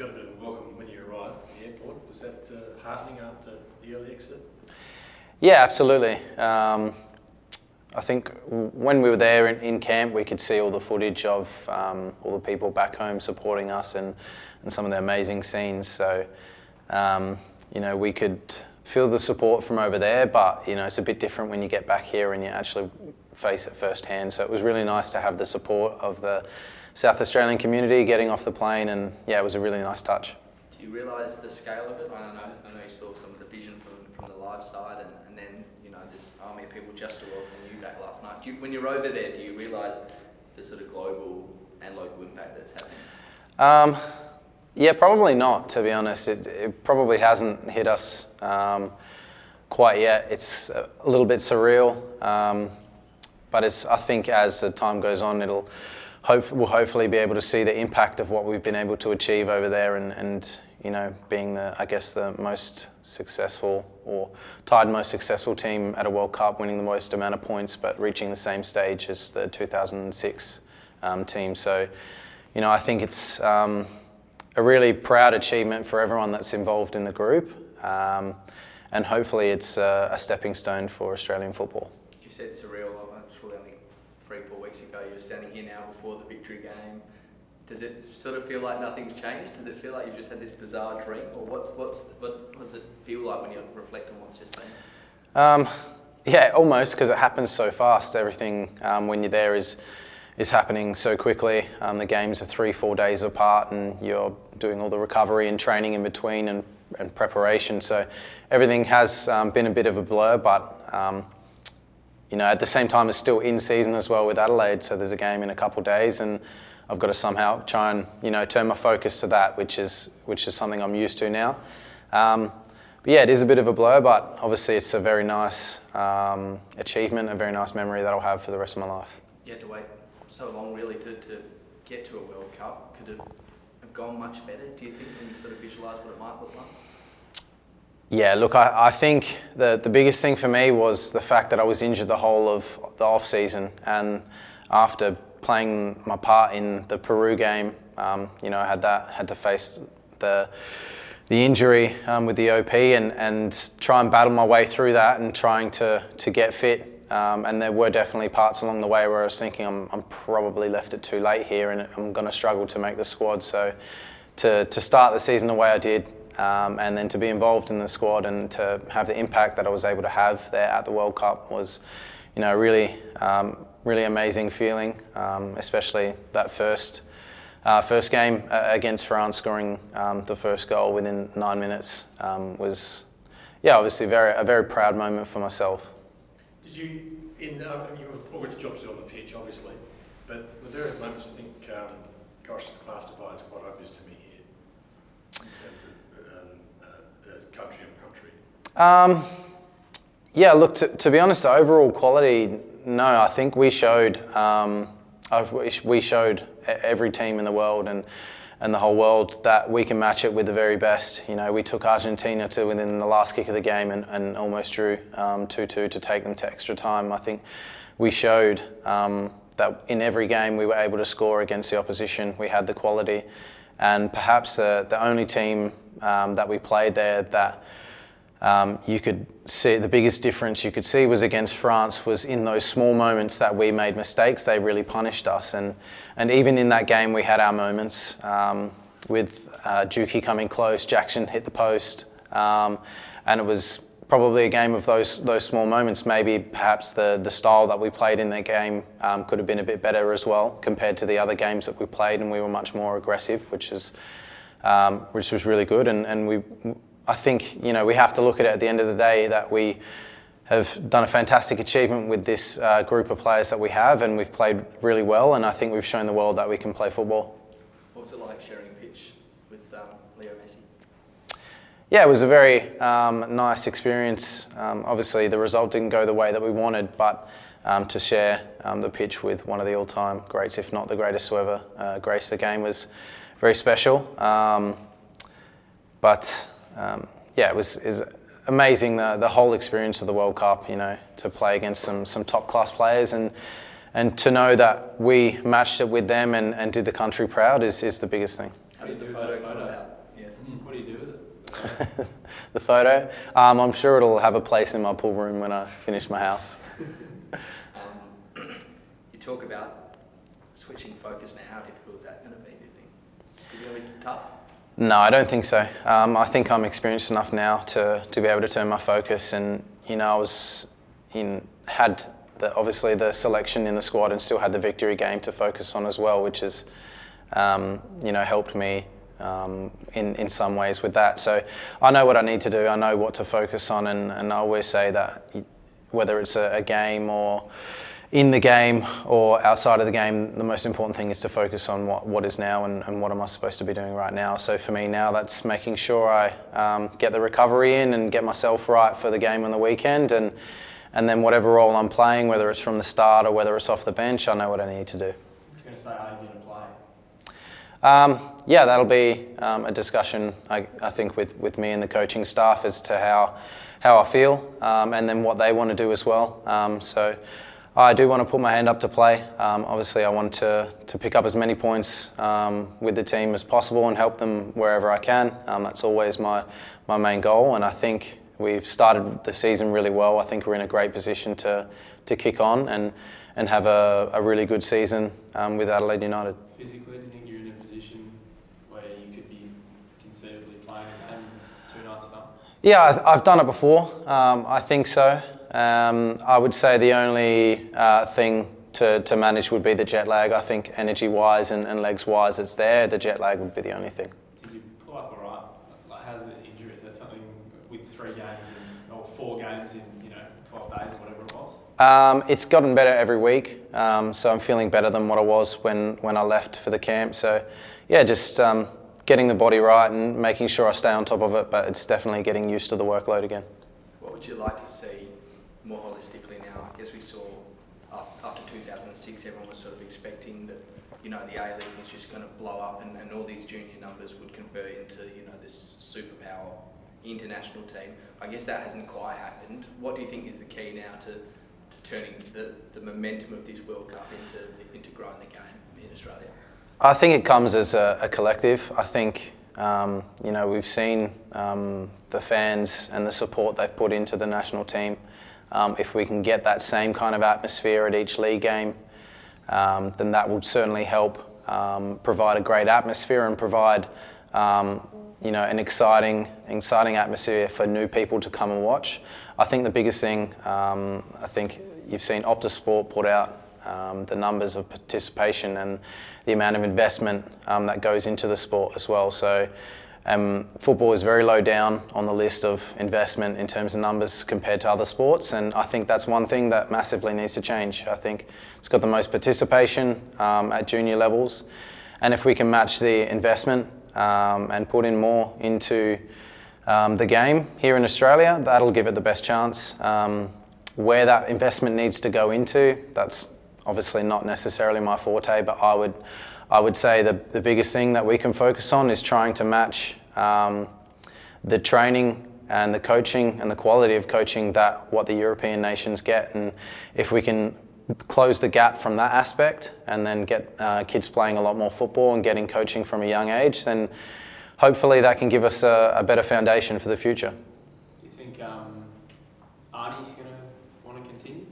got a bit of a welcome when you arrived at the airport. Was that uh, heartening after the early exit? Yeah, absolutely. Um, I think when we were there in, in, camp, we could see all the footage of um, all the people back home supporting us and, and some of the amazing scenes. So, um, you know, we could feel the support from over there, but, you know, it's a bit different when you get back here and you actually face it firsthand. So it was really nice to have the support of the South Australian community getting off the plane, and yeah, it was a really nice touch. Do you realise the scale of it? I don't know. I know you saw some of the vision from, from the live side, and, and then you know this army of people just to welcome you back last night. You, when you're over there, do you realise the sort of global and local impact that's happening? Um, yeah, probably not. To be honest, it, it probably hasn't hit us um, quite yet. It's a little bit surreal, um, but it's. I think as the time goes on, it'll hope, we'll hopefully be able to see the impact of what we've been able to achieve over there and, and you know, being the, I guess, the most successful or tied most successful team at a World Cup, winning the most amount of points, but reaching the same stage as the 2006 um, team. So, you know, I think it's um, a really proud achievement for everyone that's involved in the group. Um, and hopefully it's a, a stepping stone for Australian football. Said surreal three, four weeks ago, you're standing here now before the victory game. Does it sort of feel like nothing's changed? Does it feel like you've just had this bizarre dream, or what's what's what, what does it feel like when you reflect on what's just been? Um, yeah, almost because it happens so fast. Everything um, when you're there is is happening so quickly. Um, the games are three, four days apart, and you're doing all the recovery and training in between and, and preparation. So everything has um, been a bit of a blur, but um, you know, at the same time, it's still in season as well with Adelaide. So there's a game in a couple of days, and I've got to somehow try and you know turn my focus to that, which is which is something I'm used to now. Um, but yeah, it is a bit of a blur, but obviously it's a very nice um, achievement, a very nice memory that I'll have for the rest of my life. You had to wait so long, really, to, to get to a World Cup. Could it have gone much better? Do you think when you sort of visualise what it might look like? Yeah, look, I, I, think the, the biggest thing for me was the fact that I was injured the whole of the off season, and after playing my part in the Peru game, um, you know, I had that had to face the the injury um, with the OP and, and try and battle my way through that and trying to to get fit. Um, and there were definitely parts along the way where I was thinking I'm, I'm probably left it too late here and I'm going to struggle to make the squad. So to to start the season the way I did, um, and then to be involved in the squad and to have the impact that I was able to have there at the World Cup was, you know, really, um, really amazing feeling, um, especially that first. Uh, first game uh, against France, scoring um, the first goal within nine minutes um, was, yeah, obviously very a very proud moment for myself. Did you, in uh, you were always jobs on the pitch, obviously, but were there moments I think, um, gosh, the class divides quite obvious to me country on country? Um, yeah, look, to, to, be honest, the overall quality, no, I think we showed, um, we showed every team in the world and, and the whole world that we can match it with the very best. You know, we took Argentina to within the last kick of the game and, and almost drew 2 um, 2 to take them to extra time. I think we showed um, that in every game we were able to score against the opposition. We had the quality. And perhaps the, the only team um, that we played there that um, you could see the biggest difference you could see was against France was in those small moments that we made mistakes. They really punished us, and and even in that game we had our moments um, with uh, Dukey coming close, Jackson hit the post, um, and it was probably a game of those those small moments. Maybe perhaps the the style that we played in that game um, could have been a bit better as well compared to the other games that we played, and we were much more aggressive, which is um, which was really good. And, and we, I think, you know, we have to look at it at the end of the day that we have done a fantastic achievement with this uh, group of players that we have, and we've played really well. And I think we've shown the world that we can play football. What was it like sharing a pitch with um, Leo Messi? Yeah, it was a very um, nice experience. Um, obviously, the result didn't go the way that we wanted, but um, to share um, the pitch with one of the all-time greats, if not the greatest to ever uh, grace the game, was very special. Um, but um, yeah, it was, was amazing the, the whole experience of the World Cup. You know, to play against some some top class players and and to know that we matched it with them and, and did the country proud is, is the biggest thing. How did the photo come about? Yeah what do you do with it? The photo. Um, I'm sure it'll have a place in my pool room when I finish my house. Um, you talk about switching focus now. How difficult is that going to be? Do you think? Is it going to be tough? No, I don't think so. Um, I think I'm experienced enough now to, to be able to turn my focus. And you know, I was in had the, obviously the selection in the squad and still had the victory game to focus on as well, which has um, you know helped me um, in in some ways with that. So I know what I need to do. I know what to focus on, and, and I always say that whether it's a, a game or in the game or outside of the game, the most important thing is to focus on what, what is now and, and what am I supposed to be doing right now. So for me now, that's making sure I um, get the recovery in and get myself right for the game on the weekend. And, and then whatever role I'm playing, whether it's from the start or whether it's off the bench, I know what I need to do. I was going to say, are you going to play? Um, yeah, that'll be um, a discussion, I, I, think, with, with me and the coaching staff as to how, how I feel um, and then what they want to do as well. Um, so I do want to put my hand up to play. Um, obviously, I want to, to pick up as many points um, with the team as possible and help them wherever I can. that's always my, my main goal, and I think we've started the season really well. I think we're in a great position to, to kick on and, and have a, a really good season with Adelaide United. Physically, do you think you're in a position where you could be conceivably playing in two nights' time? Yeah, I've done it before. Um, I think so. Um, I would say the only uh, thing to, to manage would be the jet lag. I think energy wise and, and legs wise, it's there. The jet lag would be the only thing. Did you pull up all right? Like, how's the injury? Is that something with three games in, or four games in, you know, 12 days or whatever it was? Um, it's gotten better every week, um, so I'm feeling better than what I was when, when I left for the camp. So, yeah, just um, getting the body right and making sure I stay on top of it, but it's definitely getting used to the workload again. What would you like to see more holistically now? I guess we saw after 2006, everyone was sort of expecting that, you know, the A League was just going to blow up and, and all these junior numbers would convert into, you know, this superpower international team. I guess that hasn't quite happened. What do you think is the key now to, to turning the, the momentum of this World Cup into, into growing the game in Australia? I think it comes as a, a collective. I think um, you know we've seen um, the fans and the support they've put into the national team. Um, if we can get that same kind of atmosphere at each league game, um, then that would certainly help um, provide a great atmosphere and provide um, you know an exciting, exciting atmosphere for new people to come and watch. I think the biggest thing I think you've seen Optus Sport put out um, the numbers of participation and the amount of investment um, that goes into the sport as well. So, um, football is very low down on the list of investment in terms of numbers compared to other sports, and I think that's one thing that massively needs to change. I think it's got the most participation um, at junior levels, and if we can match the investment um, and put in more into um, the game here in Australia, that'll give it the best chance where that investment needs to go into, that's obviously not necessarily my forte, but I would, I would say the, the biggest thing that we can focus on is trying to match um, the training and the coaching and the quality of coaching that what the European nations get. And if we can close the gap from that aspect and then get uh, kids playing a lot more football and getting coaching from a young age, then hopefully that can give us a, a better foundation for the future. Do you think um, Arnie's going to want to continue?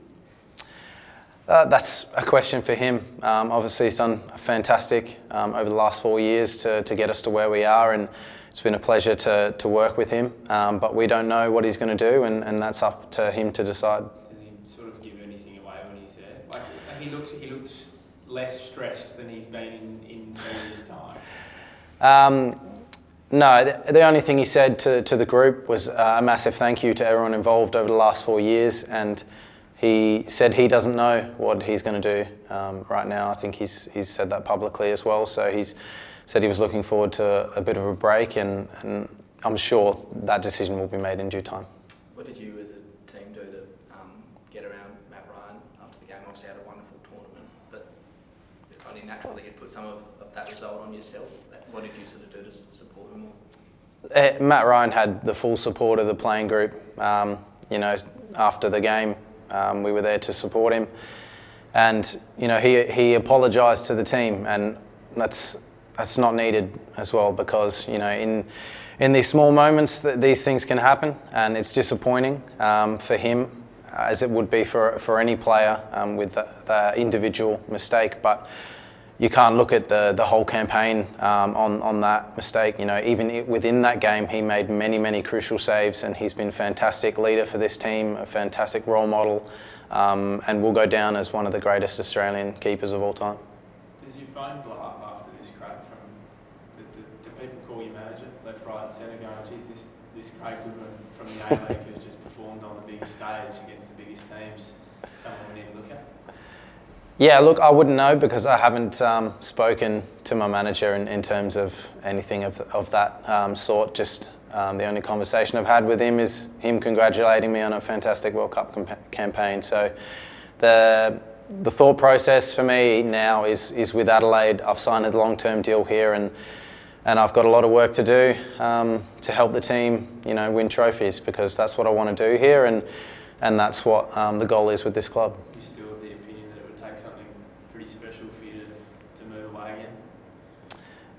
Uh, that's a question for him. Um, obviously, he's done fantastic um, over the last four years to, to get us to where we are, and it's been a pleasure to, to work with him. Um, but we don't know what he's going to do, and, and that's up to him to decide. Does he sort of give anything away when he's there? Like he looks, he looks less stressed than he's been in, in previous times. Um, no, the, the, only thing he said to, to the group was uh, a massive thank you to everyone involved over the last four years, and he said he doesn't know what he's going to do um, right now. I think he's, he's said that publicly as well. So he's said he was looking forward to a bit of a break, and, and I'm sure that decision will be made in due time. What did you as a team do to um, get around Mat Ryan after the game? Obviously, had a wonderful tournament, but only naturally you put some of, of that result on yourself. What did you sort of do to support him more? Uh, Mat Ryan had the full support of the playing group. Um, you know, after the game, um, we were there to support him, and you know he he apologised to the team, and that's that's not needed as well because you know in in these small moments that these things can happen, and it's disappointing um, for him, as it would be for, for any player um, with the, the, individual mistake. But you can't look at the, the whole campaign um, on, on that mistake. You know, even within that game, he made many, many crucial saves, and he's been a fantastic leader for this team, a fantastic role model, um, and will go down as one of the greatest Australian keepers of all time. Does your phone blow up after this crack from the, the, the people call you manager, left, right, and centre, going, geez, this, this Craig Goodwin from the A League who's just performed on the biggest stage against the biggest teams, someone we need to look at? Yeah, look, I wouldn't know because I haven't um, spoken to my manager in, in, terms of anything of, of that um, sort. Just um, the only conversation I've had with him is him congratulating me on a fantastic World Cup campaign. So the the thought process for me now is is with Adelaide. I've signed a long term deal here, and and I've got a lot of work to do um, to help the team, you know, win trophies because that's what I want to do here, and and that's what um, the goal is with this club.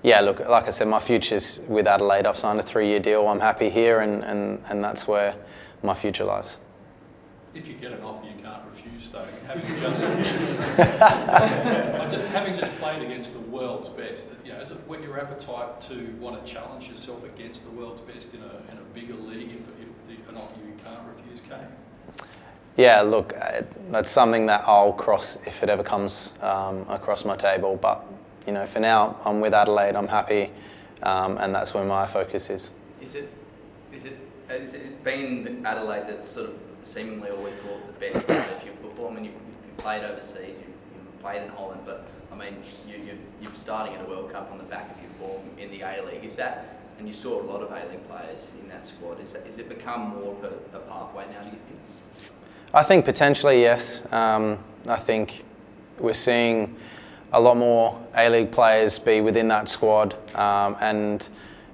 Yeah, look, like I said, my future's with Adelaide. I've signed a three-year deal. I'm happy here, and, and, and that's where my future lies. If you get an offer, you can't refuse, though. Having just, having just played against the world's best, you know, is it when your appetite to want to challenge yourself against the world's best in a, in a bigger league if, if the, an offer you can't refuse came? Yeah, look, uh, that's something that I'll cross if it ever comes um, across my table. But you know, for now, I'm with Adelaide. I'm happy, um, and that's where my focus is. Is it, is it, has it been Adelaide that sort of seemingly always brought the best of your football? I mean, you, you played overseas, you, you, played in Holland, but I mean, you, you, you're starting at a World Cup on the back of your form in the A League. Is that, and you saw a lot of A League players in that squad. Is that, is it become more of a, a pathway now? Do you think? I think potentially yes. Um, I think we're seeing a lot more A League players be within that squad. Um, and,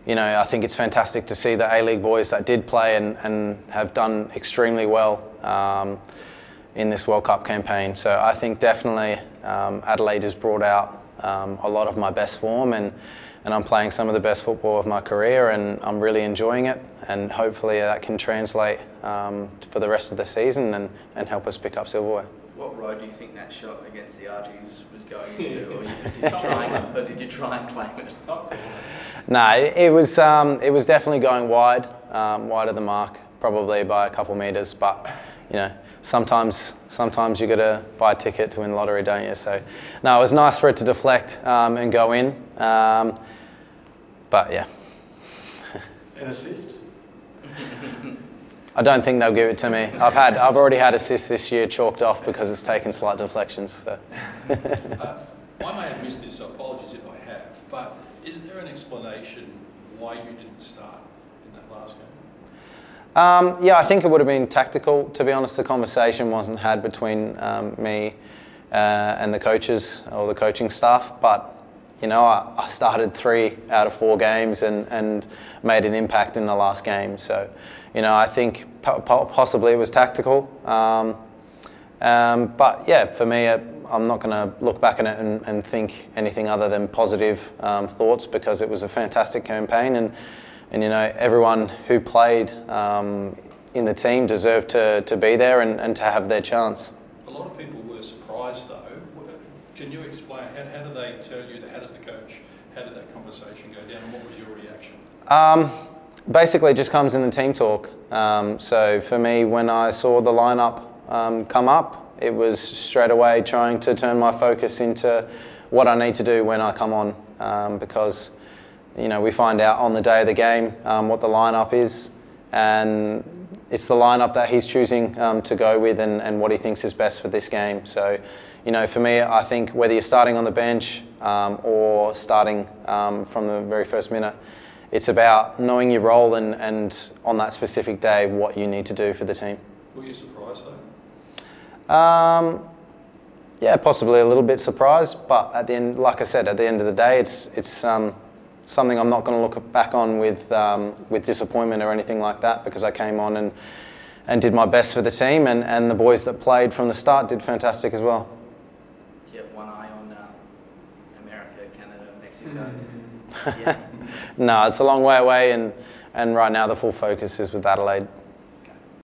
you know, I think it's fantastic to see the A League boys that did play and, and have done extremely well um, in this World Cup campaign. So I think definitely um, Adelaide has brought out um, a lot of my best form and, and I'm playing some of the best football of my career and I'm really enjoying it. And hopefully that can translate um, for the rest of the season and, and help us pick up silverware. What road do you think that shot against the Argies was going into, or did you try and, or did you try and claim it? No, it was um, it was definitely going wide, um, wide of the mark, probably by a couple meters. But you know, sometimes sometimes you got to buy a ticket to win the lottery, don't you? So, no, it was nice for it to deflect um, and go in. Um, but yeah. An assist. I don't think they'll give it to me. I've had, I've already had assists this year chalked off because it's taken slight deflections. So. uh, I may have missed this, so apologies if I have, but is there an explanation why you didn't start in that last game? Um, yeah, I think it would have been tactical. To be honest, the conversation wasn't had between um, me uh, and the coaches or the coaching staff, but you know, I, I, started three out of four games and, and made an impact in the last game. So, you know, I think possibly it was tactical. Um, um, but yeah, for me, I'm not going to look back at it and, and, think anything other than positive um, thoughts because it was a fantastic campaign and, and you know, everyone who played um, in the team deserved to, to be there and, and to have their chance. A lot of people. Can you explain, how, how did they tell you, how does the coach, how did that conversation go down and what was your reaction? Um, basically, it just comes in the team talk. Um, so for me, when I saw the lineup um, come up, it was straight away trying to turn my focus into what I need to do when I come on, um, because you know we find out on the day of the game um, what the lineup is, and it's the lineup that he's choosing um, to go with and, and what he thinks is best for this game. So, you know, for me, I think whether you're starting on the bench um, or starting from the very first minute it's about knowing your role and, and on that specific day what you need to do for the team. Were you surprised though? Um, yeah, possibly a little bit surprised, but at the end, like I said, at the end of the day, it's it's um, something I'm not going to look back on with um, with disappointment or anything like that because I came on and and did my best for the team, and, and the boys that played from the start did fantastic as well. Do you have one eye on uh, America, Canada, Mexico? Mm-hmm. no, it's a long way away, and, and right now the full focus is with Adelaide.